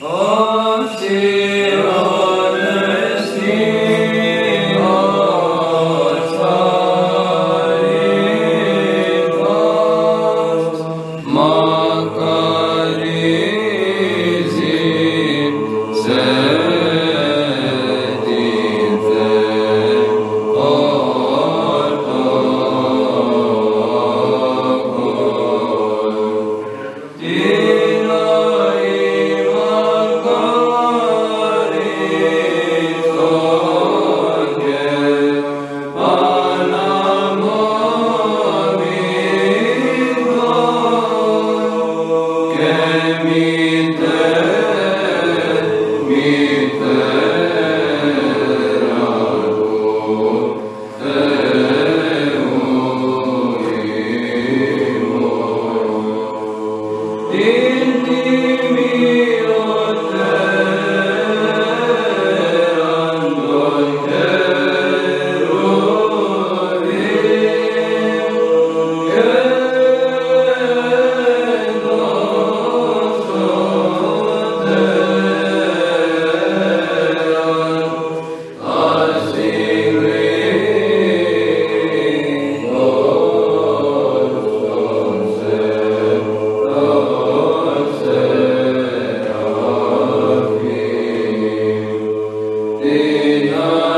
Om Shri Amen.